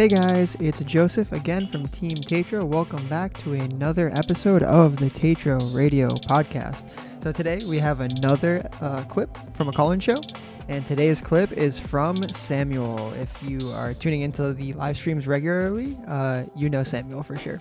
Hey guys, it's Joseph again from Team Tatro. Welcome back to another episode of the Tatro Radio Podcast. So today we have another uh, clip from a call-in show, and today's clip is from Samuel. If you are tuning into the live streams regularly, uh, you know Samuel for sure.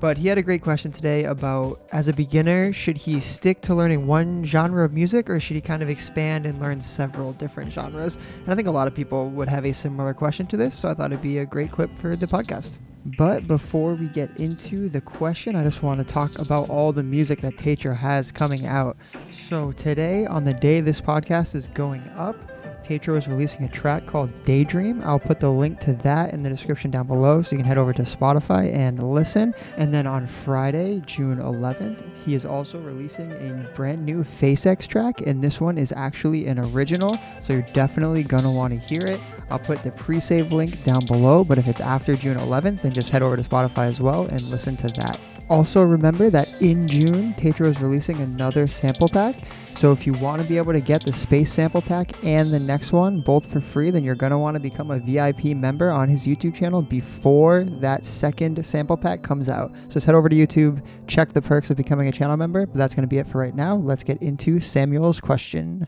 But he had a great question today about as a beginner, should he stick to learning one genre of music or should he kind of expand and learn several different genres? And I think a lot of people would have a similar question to this, so I thought it'd be a great clip for the podcast. But before we get into the question, I just want to talk about all the music that Tatro has coming out. So today, on the day this podcast is going up, Tatro is releasing a track called Daydream. I'll put the link to that in the description down below so you can head over to Spotify and listen. And then on Friday, June 11th, he is also releasing a brand new FaceX track, and this one is actually an original, so you're definitely gonna want to hear it. I'll put the pre save link down below, but if it's after June 11th, then just head over to Spotify as well and listen to that. Also, remember that in June, Tatro is releasing another sample pack. So, if you want to be able to get the Space sample pack and the next one both for free, then you're going to want to become a VIP member on his YouTube channel before that second sample pack comes out. So, just head over to YouTube, check the perks of becoming a channel member. But that's going to be it for right now. Let's get into Samuel's question.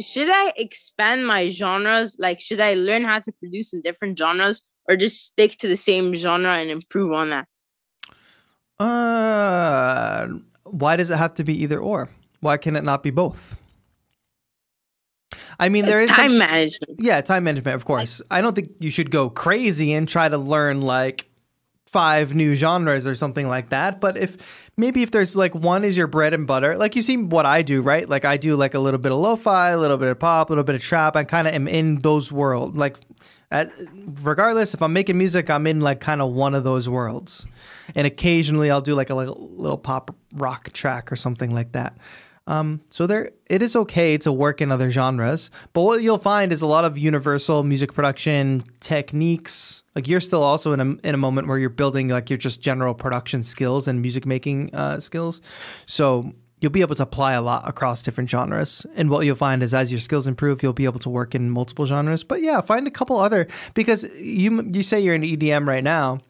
Should I expand my genres? Like, should I learn how to produce in different genres or just stick to the same genre and improve on that? Uh, why does it have to be either or? Why can it not be both? I mean, there is time some, management. Yeah, time management, of course. I don't think you should go crazy and try to learn like five new genres or something like that. But if maybe if there's like one is your bread and butter, like you see what I do, right? Like I do like a little bit of lo-fi, a little bit of pop, a little bit of trap. I kind of am in those worlds. Like, at, regardless if I'm making music, I'm in like kind of one of those worlds. And occasionally I'll do like a little, little pop rock track or something like that. Um, so there, it is okay to work in other genres, but what you'll find is a lot of universal music production techniques. Like you're still also in a in a moment where you're building like your just general production skills and music making uh, skills. So you'll be able to apply a lot across different genres. And what you'll find is as your skills improve, you'll be able to work in multiple genres. But yeah, find a couple other because you you say you're in EDM right now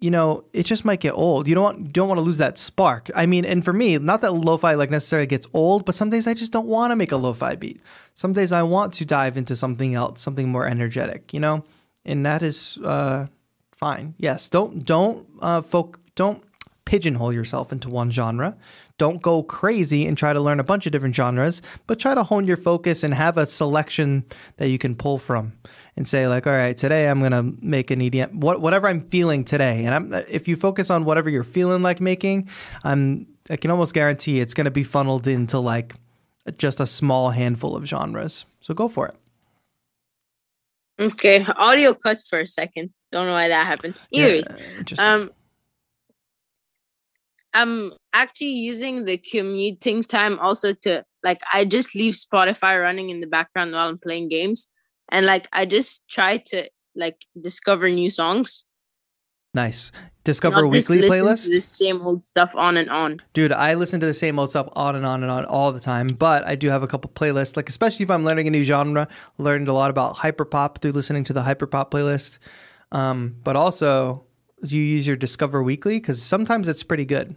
you know, it just might get old. You don't want, don't want to lose that spark. I mean, and for me, not that lo-fi like necessarily gets old, but some days I just don't want to make a lo-fi beat. Some days I want to dive into something else, something more energetic, you know, and that is uh, fine. Yes, don't don't uh, folk don't pigeonhole yourself into one genre. Don't go crazy and try to learn a bunch of different genres, but try to hone your focus and have a selection that you can pull from and say like, all right, today I'm gonna make an EDM, what, whatever I'm feeling today. And I'm, if you focus on whatever you're feeling like making, I'm, I can almost guarantee it's gonna be funneled into like just a small handful of genres. So go for it. Okay, audio cut for a second. Don't know why that happened. Either yeah, um, I'm actually using the commuting time also to like I just leave Spotify running in the background while I'm playing games and like I just try to like discover new songs. Nice. Discover Not weekly playlist. the same old stuff on and on. Dude, I listen to the same old stuff on and on and on all the time. But I do have a couple playlists, like especially if I'm learning a new genre. Learned a lot about hyperpop through listening to the hyperpop playlist. Um, but also, you use your Discover Weekly? Because sometimes it's pretty good.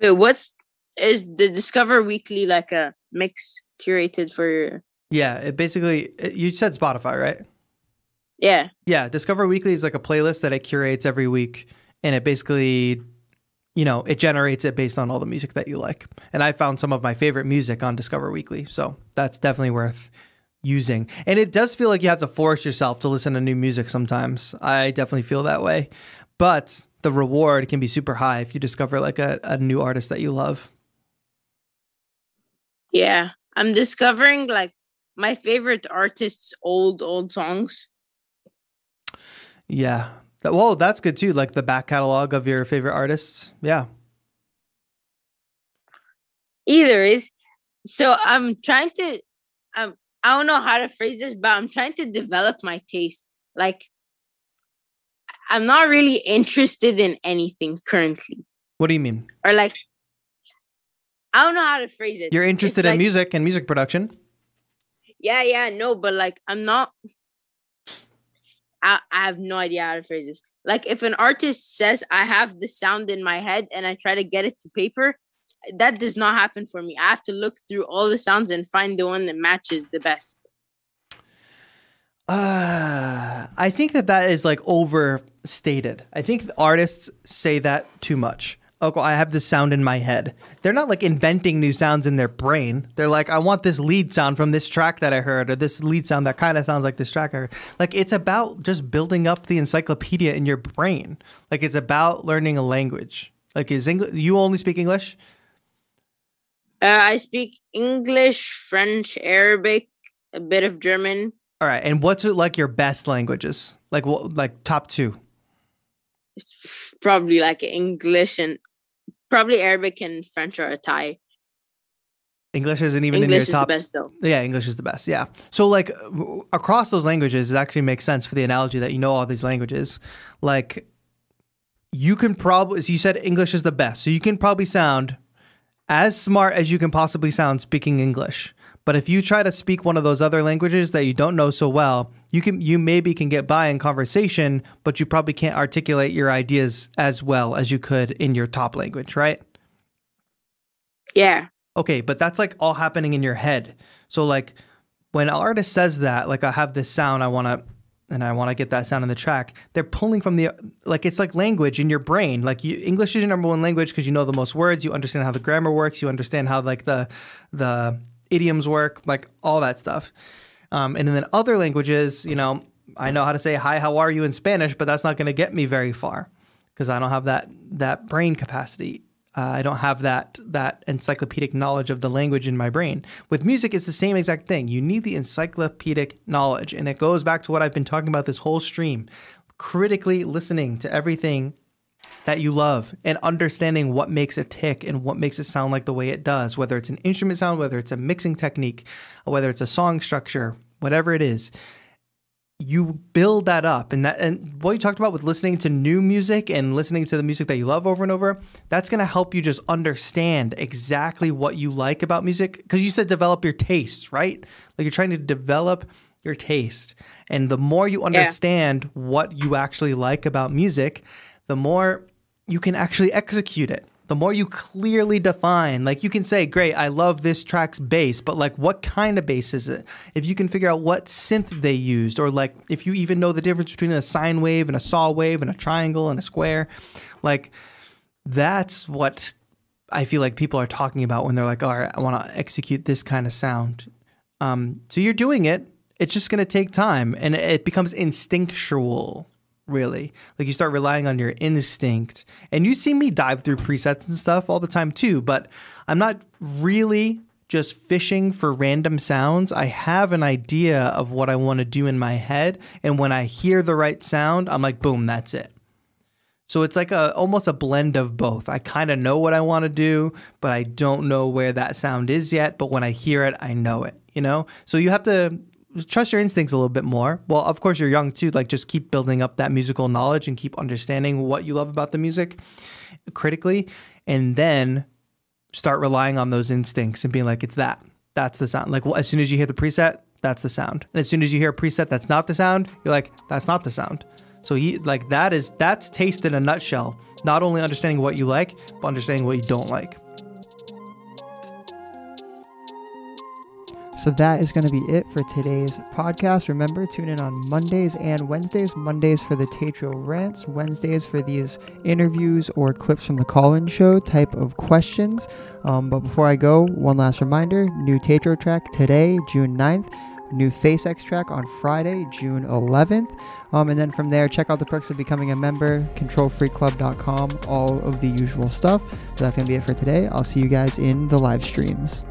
Wait, what's is the Discover Weekly like a mix curated for yeah, it basically it, you said Spotify, right? Yeah. Yeah, Discover Weekly is like a playlist that it curates every week and it basically you know, it generates it based on all the music that you like. And I found some of my favorite music on Discover Weekly, so that's definitely worth using. And it does feel like you have to force yourself to listen to new music sometimes. I definitely feel that way. But the reward can be super high if you discover like a, a new artist that you love. Yeah. I'm discovering like my favorite artists' old old songs. Yeah. Well, that's good too. Like the back catalog of your favorite artists. Yeah. Either is so I'm trying to um I don't know how to phrase this, but I'm trying to develop my taste. Like I'm not really interested in anything currently. What do you mean? Or like I don't know how to phrase it. You're It's interested in like- music and music production. Yeah, yeah, no, but like I'm not. I I have no idea how to phrase this. Like if an artist says I have the sound in my head and I try to get it to paper, that does not happen for me. I have to look through all the sounds and find the one that matches the best. Uh, I think that that is like overstated. I think artists say that too much. Oh, I have this sound in my head. They're not like inventing new sounds in their brain. They're like, I want this lead sound from this track that I heard, or this lead sound that kind of sounds like this track I heard. Like, it's about just building up the encyclopedia in your brain. Like, it's about learning a language. Like, is English, you only speak English? Uh, I speak English, French, Arabic, a bit of German. All right. And what's it like your best languages? Like, what, like top two? It's probably like English and probably Arabic and French or a tie. English isn't even English in your top. English is the best though. Yeah, English is the best. Yeah. So like w- across those languages, it actually makes sense for the analogy that you know all these languages. Like you can probably, so you said English is the best, so you can probably sound as smart as you can possibly sound speaking English. But if you try to speak one of those other languages that you don't know so well, you can you maybe can get by in conversation, but you probably can't articulate your ideas as well as you could in your top language, right? Yeah. Okay, but that's like all happening in your head. So like when an artist says that, like I have this sound I want to and I want to get that sound in the track, they're pulling from the like it's like language in your brain. Like you, English is your number one language because you know the most words, you understand how the grammar works, you understand how like the the idioms work, like all that stuff. Um, and then other languages, you know, I know how to say hi, how are you in Spanish, but that's not going to get me very far because I don't have that that brain capacity. Uh, I don't have that that encyclopedic knowledge of the language in my brain. With music, it's the same exact thing. You need the encyclopedic knowledge, and it goes back to what I've been talking about this whole stream: critically listening to everything that you love and understanding what makes it tick and what makes it sound like the way it does. Whether it's an instrument sound, whether it's a mixing technique, whether it's a song structure, whatever it is you build that up. And that and what you talked about with listening to new music and listening to the music that you love over and over that's going to help you just understand exactly what you like about music. Because you said develop your taste right? Like you're trying to develop your taste. And the more you understand what you actually like about music the more you can actually execute it the more you clearly define, like you can say, great, I love this track's bass, but like what kind of bass is it? If you can figure out what synth they used, or like if you even know the difference between a sine wave and a saw wave and a triangle and a square, like that's what I feel like people are talking about when they're like, all right, I want to execute this kind of sound. Um, so you're doing it. It's just going to take time and it becomes instinctual really. Like you start relying on your instinct. And you see me dive through presets and stuff all the time too, but I'm not really just fishing for random sounds. I have an idea of what I want to do in my head, and when I hear the right sound, I'm like boom, that's it. So it's like a almost a blend of both. I kind of know what I want to do, but I don't know where that sound is yet, but when I hear it, I know it, you know? So you have to trust your instincts a little bit more. Well, of course, you're young too. Like, just keep building up that musical knowledge and keep understanding what you love about the music critically, and then start relying on those instincts and being like, it's that. That's the sound. Like, well, as soon as you hear the preset, that's the sound. And as soon as you hear a preset that's not the sound, you're like, that's not the sound. So, he, like, that is that's taste in a nutshell. Not only understanding what you like, but understanding what you don't like. So that is going to be it for today's podcast. Remember, tune in on Mondays and Wednesdays. Mondays for the Tatro rants, Wednesdays for these interviews or clips from the call-in show type of questions. Um, but before I go, one last reminder: new Tatro track today, June 9th. New FaceX track on Friday, June 11th. Um, and then from there, check out the perks of becoming a member, controlfreakclub.com, all of the usual stuff. So that's going to be it for today. I'll see you guys in the live streams.